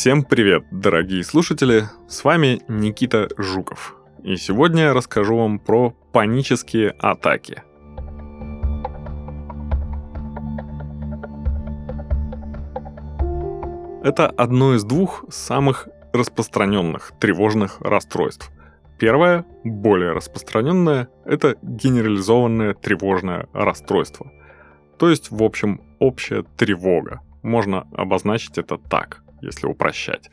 Всем привет, дорогие слушатели! С вами Никита Жуков. И сегодня я расскажу вам про панические атаки. Это одно из двух самых распространенных тревожных расстройств. Первое, более распространенное, это генерализованное тревожное расстройство. То есть, в общем, общая тревога. Можно обозначить это так, если упрощать.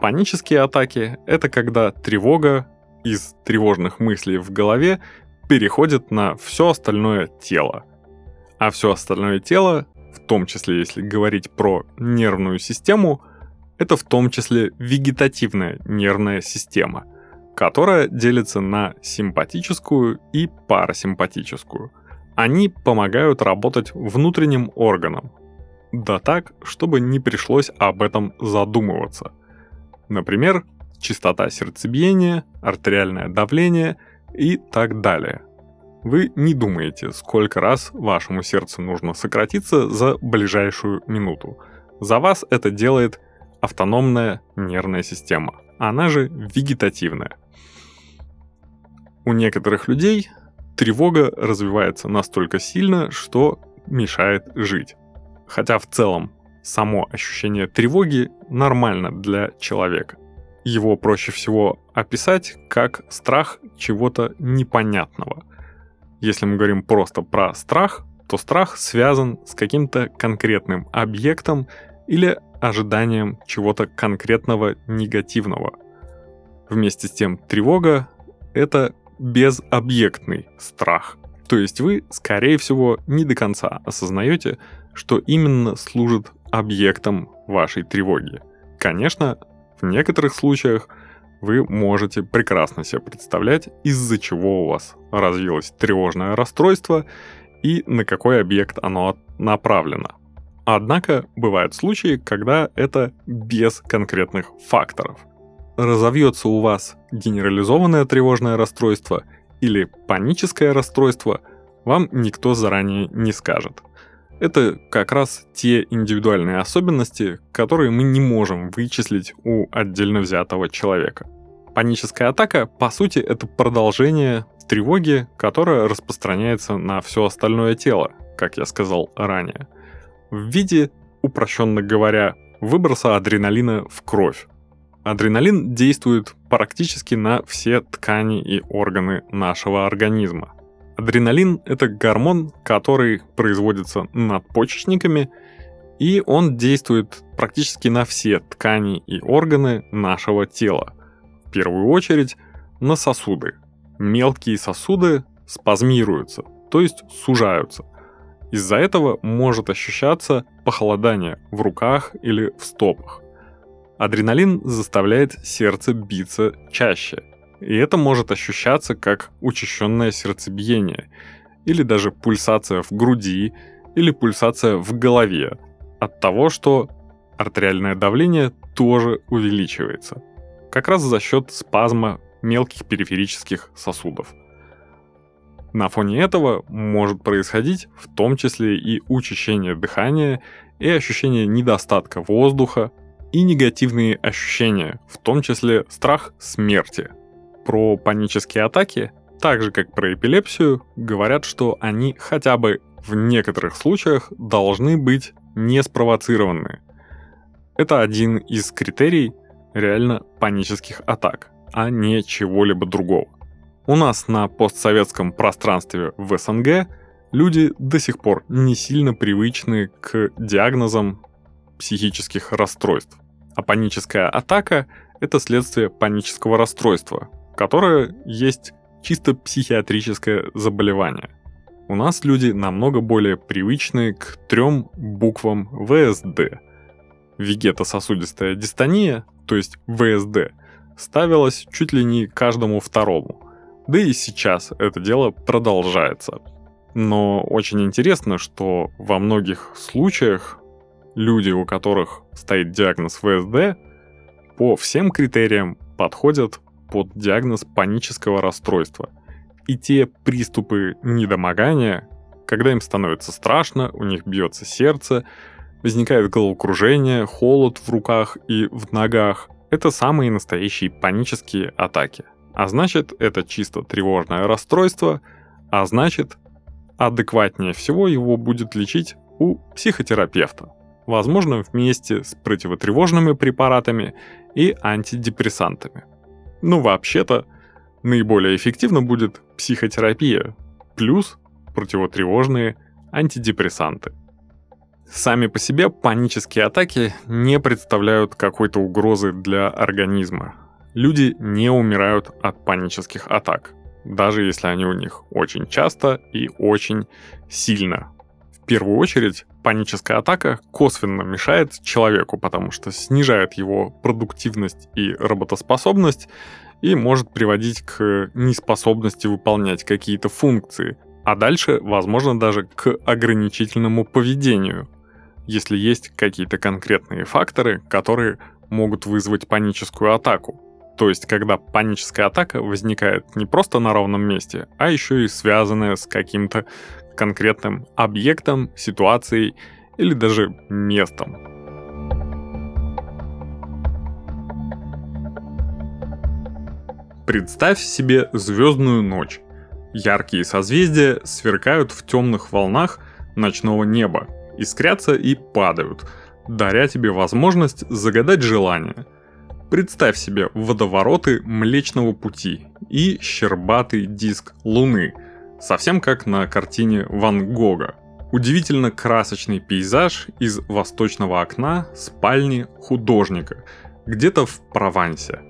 Панические атаки – это когда тревога из тревожных мыслей в голове переходит на все остальное тело. А все остальное тело, в том числе если говорить про нервную систему, это в том числе вегетативная нервная система, которая делится на симпатическую и парасимпатическую. Они помогают работать внутренним органам, да так, чтобы не пришлось об этом задумываться. Например, частота сердцебиения, артериальное давление и так далее. Вы не думаете, сколько раз вашему сердцу нужно сократиться за ближайшую минуту. За вас это делает автономная нервная система, она же вегетативная. У некоторых людей тревога развивается настолько сильно, что мешает жить. Хотя в целом само ощущение тревоги нормально для человека. Его проще всего описать как страх чего-то непонятного. Если мы говорим просто про страх, то страх связан с каким-то конкретным объектом или ожиданием чего-то конкретного негативного. Вместе с тем тревога — это безобъектный страх. То есть вы, скорее всего, не до конца осознаете, что именно служит объектом вашей тревоги. Конечно, в некоторых случаях вы можете прекрасно себе представлять, из-за чего у вас развилось тревожное расстройство и на какой объект оно направлено. Однако бывают случаи, когда это без конкретных факторов. Разовьется у вас генерализованное тревожное расстройство или паническое расстройство, вам никто заранее не скажет. Это как раз те индивидуальные особенности, которые мы не можем вычислить у отдельно взятого человека. Паническая атака, по сути, это продолжение тревоги, которая распространяется на все остальное тело, как я сказал ранее, в виде, упрощенно говоря, выброса адреналина в кровь. Адреналин действует практически на все ткани и органы нашего организма. Адреналин – это гормон, который производится надпочечниками, и он действует практически на все ткани и органы нашего тела. В первую очередь на сосуды. Мелкие сосуды спазмируются, то есть сужаются. Из-за этого может ощущаться похолодание в руках или в стопах. Адреналин заставляет сердце биться чаще – и это может ощущаться как учащенное сердцебиение, или даже пульсация в груди, или пульсация в голове от того, что артериальное давление тоже увеличивается. Как раз за счет спазма мелких периферических сосудов. На фоне этого может происходить в том числе и учащение дыхания и ощущение недостатка воздуха, и негативные ощущения, в том числе страх смерти – про панические атаки, так же как про эпилепсию, говорят, что они хотя бы в некоторых случаях должны быть не спровоцированы. Это один из критерий реально панических атак, а не чего-либо другого. У нас на постсоветском пространстве в СНГ люди до сих пор не сильно привычны к диагнозам психических расстройств. А паническая атака – это следствие панического расстройства, которое есть чисто психиатрическое заболевание. У нас люди намного более привычны к трем буквам ВСД. Вегетососудистая дистония, то есть ВСД, ставилась чуть ли не каждому второму. Да и сейчас это дело продолжается. Но очень интересно, что во многих случаях люди, у которых стоит диагноз ВСД, по всем критериям подходят под диагноз панического расстройства. И те приступы недомогания, когда им становится страшно, у них бьется сердце, возникает головокружение, холод в руках и в ногах. Это самые настоящие панические атаки. А значит, это чисто тревожное расстройство, а значит, адекватнее всего его будет лечить у психотерапевта. Возможно, вместе с противотревожными препаратами и антидепрессантами. Ну, вообще-то, наиболее эффективно будет психотерапия, плюс противотревожные антидепрессанты. Сами по себе панические атаки не представляют какой-то угрозы для организма. Люди не умирают от панических атак, даже если они у них очень часто и очень сильно. Первую очередь, паническая атака косвенно мешает человеку, потому что снижает его продуктивность и работоспособность и может приводить к неспособности выполнять какие-то функции, а дальше, возможно, даже к ограничительному поведению, если есть какие-то конкретные факторы, которые могут вызвать паническую атаку. То есть, когда паническая атака возникает не просто на ровном месте, а еще и связанная с каким-то конкретным объектом, ситуацией или даже местом. Представь себе звездную ночь. Яркие созвездия сверкают в темных волнах ночного неба, искрятся и падают, даря тебе возможность загадать желание. Представь себе водовороты Млечного Пути и щербатый диск Луны, совсем как на картине Ван Гога. Удивительно красочный пейзаж из восточного окна спальни художника, где-то в Провансе.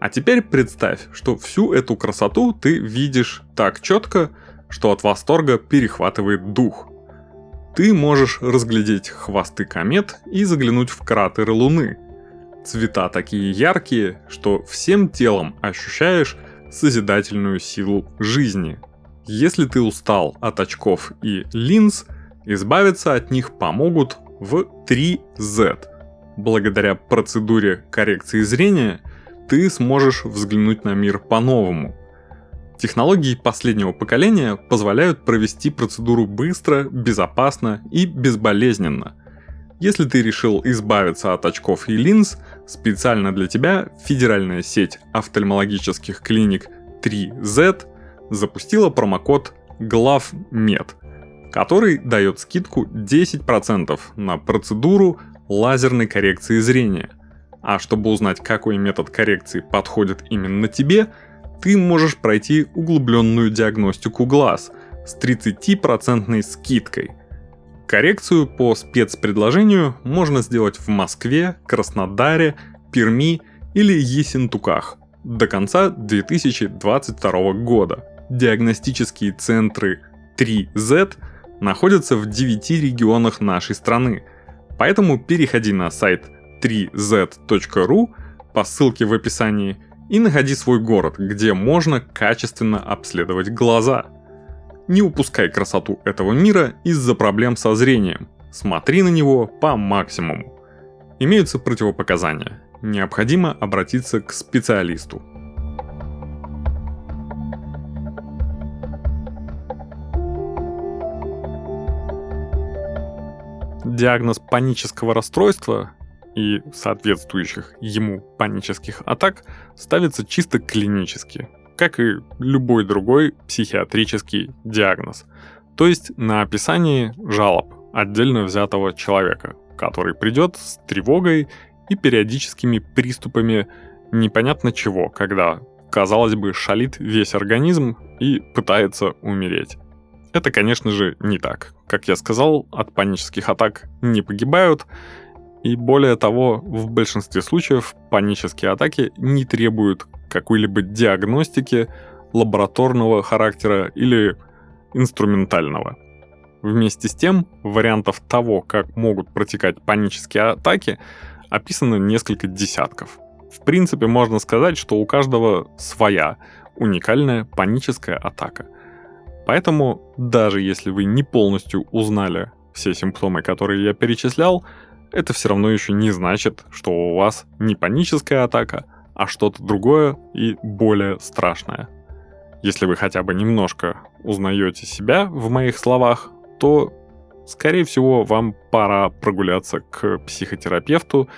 А теперь представь, что всю эту красоту ты видишь так четко, что от восторга перехватывает дух – ты можешь разглядеть хвосты комет и заглянуть в кратеры Луны. Цвета такие яркие, что всем телом ощущаешь созидательную силу жизни. Если ты устал от очков и линз, избавиться от них помогут в 3Z. Благодаря процедуре коррекции зрения ты сможешь взглянуть на мир по-новому – Технологии последнего поколения позволяют провести процедуру быстро, безопасно и безболезненно. Если ты решил избавиться от очков и линз, специально для тебя федеральная сеть офтальмологических клиник 3Z запустила промокод GLAVMED, который дает скидку 10% на процедуру лазерной коррекции зрения. А чтобы узнать, какой метод коррекции подходит именно тебе – ты можешь пройти углубленную диагностику глаз с 30% скидкой. Коррекцию по спецпредложению можно сделать в Москве, Краснодаре, Перми или Ессентуках до конца 2022 года. Диагностические центры 3Z находятся в 9 регионах нашей страны, поэтому переходи на сайт 3z.ru по ссылке в описании и находи свой город, где можно качественно обследовать глаза. Не упускай красоту этого мира из-за проблем со зрением. Смотри на него по максимуму. Имеются противопоказания. Необходимо обратиться к специалисту. Диагноз панического расстройства и соответствующих ему панических атак ставится чисто клинически, как и любой другой психиатрический диагноз, то есть на описании жалоб отдельно взятого человека, который придет с тревогой и периодическими приступами непонятно чего, когда, казалось бы, шалит весь организм и пытается умереть. Это, конечно же, не так. Как я сказал, от панических атак не погибают, и более того, в большинстве случаев панические атаки не требуют какой-либо диагностики лабораторного характера или инструментального. Вместе с тем, вариантов того, как могут протекать панические атаки, описано несколько десятков. В принципе, можно сказать, что у каждого своя уникальная паническая атака. Поэтому, даже если вы не полностью узнали все симптомы, которые я перечислял, это все равно еще не значит, что у вас не паническая атака, а что-то другое и более страшное. Если вы хотя бы немножко узнаете себя в моих словах, то скорее всего, вам пора прогуляться к психотерапевту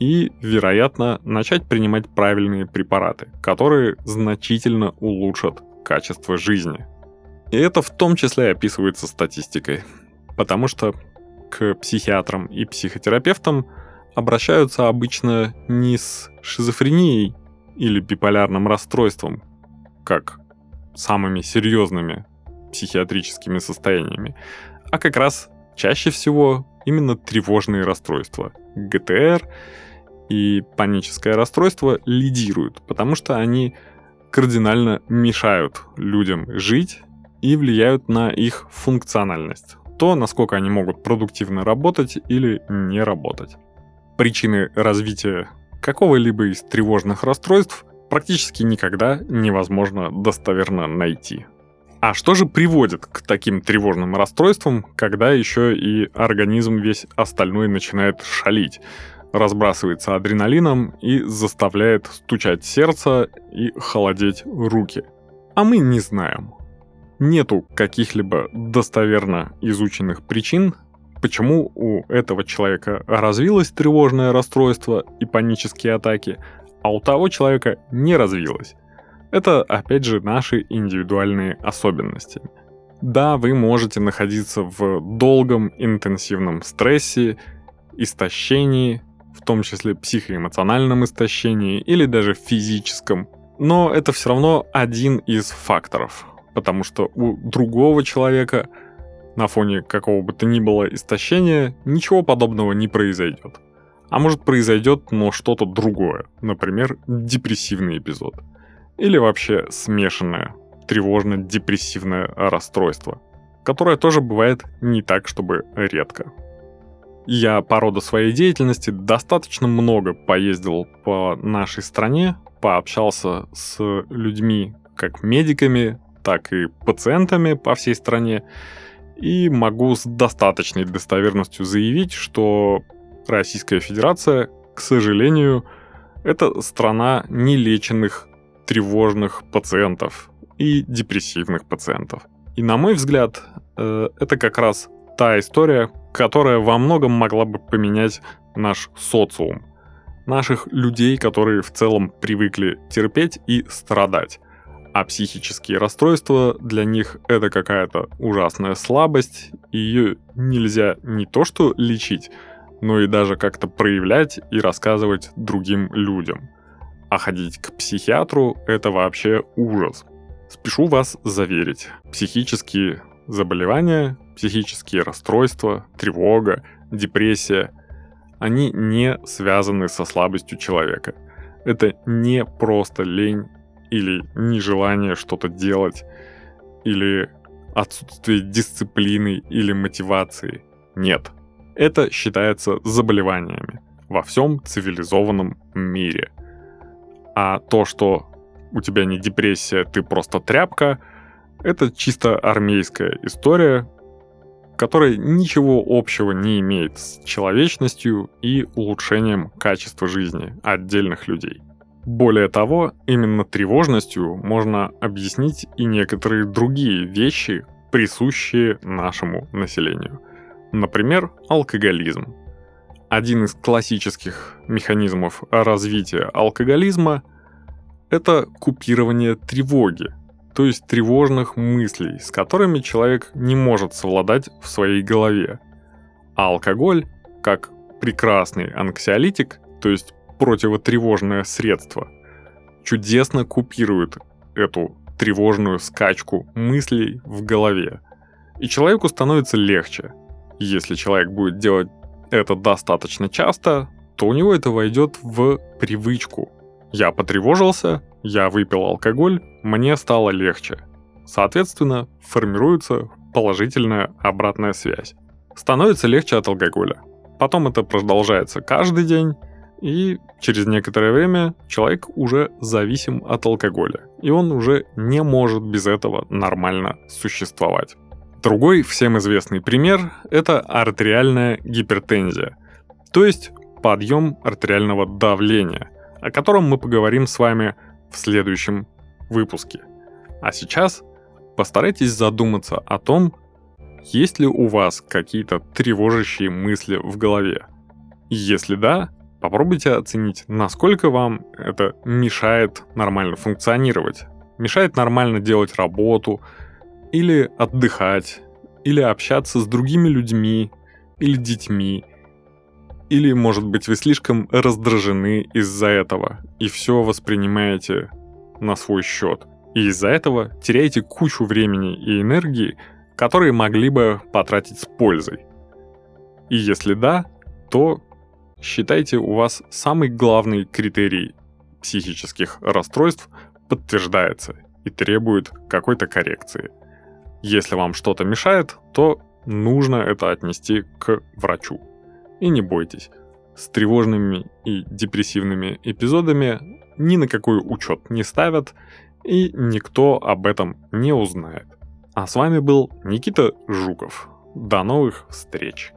и, вероятно, начать принимать правильные препараты, которые значительно улучшат качество жизни. И это в том числе описывается статистикой, потому что к психиатрам и психотерапевтам обращаются обычно не с шизофренией или биполярным расстройством, как самыми серьезными психиатрическими состояниями, а как раз чаще всего именно тревожные расстройства. ГТР и паническое расстройство лидируют, потому что они кардинально мешают людям жить и влияют на их функциональность. То, насколько они могут продуктивно работать или не работать. Причины развития какого-либо из тревожных расстройств практически никогда невозможно достоверно найти. А что же приводит к таким тревожным расстройствам, когда еще и организм весь остальной начинает шалить, разбрасывается адреналином и заставляет стучать сердце и холодеть руки? А мы не знаем. Нету каких-либо достоверно изученных причин, почему у этого человека развилось тревожное расстройство и панические атаки, а у того человека не развилось. Это, опять же, наши индивидуальные особенности. Да, вы можете находиться в долгом интенсивном стрессе, истощении, в том числе психоэмоциональном истощении или даже физическом, но это все равно один из факторов, потому что у другого человека на фоне какого бы то ни было истощения ничего подобного не произойдет. А может произойдет, но что-то другое, например, депрессивный эпизод. Или вообще смешанное тревожно-депрессивное расстройство, которое тоже бывает не так, чтобы редко. Я по роду своей деятельности достаточно много поездил по нашей стране, пообщался с людьми, как медиками, так и пациентами по всей стране, и могу с достаточной достоверностью заявить, что Российская Федерация, к сожалению, это страна нелеченных тревожных пациентов и депрессивных пациентов. И на мой взгляд, э, это как раз та история, которая во многом могла бы поменять наш социум. Наших людей, которые в целом привыкли терпеть и страдать. А психические расстройства для них это какая-то ужасная слабость, и ее нельзя не то что лечить, но и даже как-то проявлять и рассказывать другим людям. А ходить к психиатру – это вообще ужас. Спешу вас заверить, психические заболевания, психические расстройства, тревога, депрессия – они не связаны со слабостью человека. Это не просто лень или нежелание что-то делать, или отсутствие дисциплины или мотивации. Нет, это считается заболеваниями во всем цивилизованном мире. А то, что у тебя не депрессия, ты просто тряпка, это чисто армейская история, которая ничего общего не имеет с человечностью и улучшением качества жизни отдельных людей. Более того, именно тревожностью можно объяснить и некоторые другие вещи, присущие нашему населению – Например, алкоголизм. Один из классических механизмов развития алкоголизма – это купирование тревоги, то есть тревожных мыслей, с которыми человек не может совладать в своей голове. А алкоголь, как прекрасный анксиолитик, то есть противотревожное средство, чудесно купирует эту тревожную скачку мыслей в голове. И человеку становится легче – если человек будет делать это достаточно часто, то у него это войдет в привычку. Я потревожился, я выпил алкоголь, мне стало легче. Соответственно, формируется положительная обратная связь. Становится легче от алкоголя. Потом это продолжается каждый день, и через некоторое время человек уже зависим от алкоголя, и он уже не может без этого нормально существовать. Другой всем известный пример – это артериальная гипертензия, то есть подъем артериального давления, о котором мы поговорим с вами в следующем выпуске. А сейчас постарайтесь задуматься о том, Есть ли у вас какие-то тревожащие мысли в голове? Если да, попробуйте оценить, насколько вам это мешает нормально функционировать, мешает нормально делать работу, или отдыхать, или общаться с другими людьми, или детьми, или, может быть, вы слишком раздражены из-за этого и все воспринимаете на свой счет. И из-за этого теряете кучу времени и энергии, которые могли бы потратить с пользой. И если да, то считайте у вас самый главный критерий психических расстройств подтверждается и требует какой-то коррекции. Если вам что-то мешает, то нужно это отнести к врачу. И не бойтесь, с тревожными и депрессивными эпизодами ни на какой учет не ставят, и никто об этом не узнает. А с вами был Никита Жуков. До новых встреч!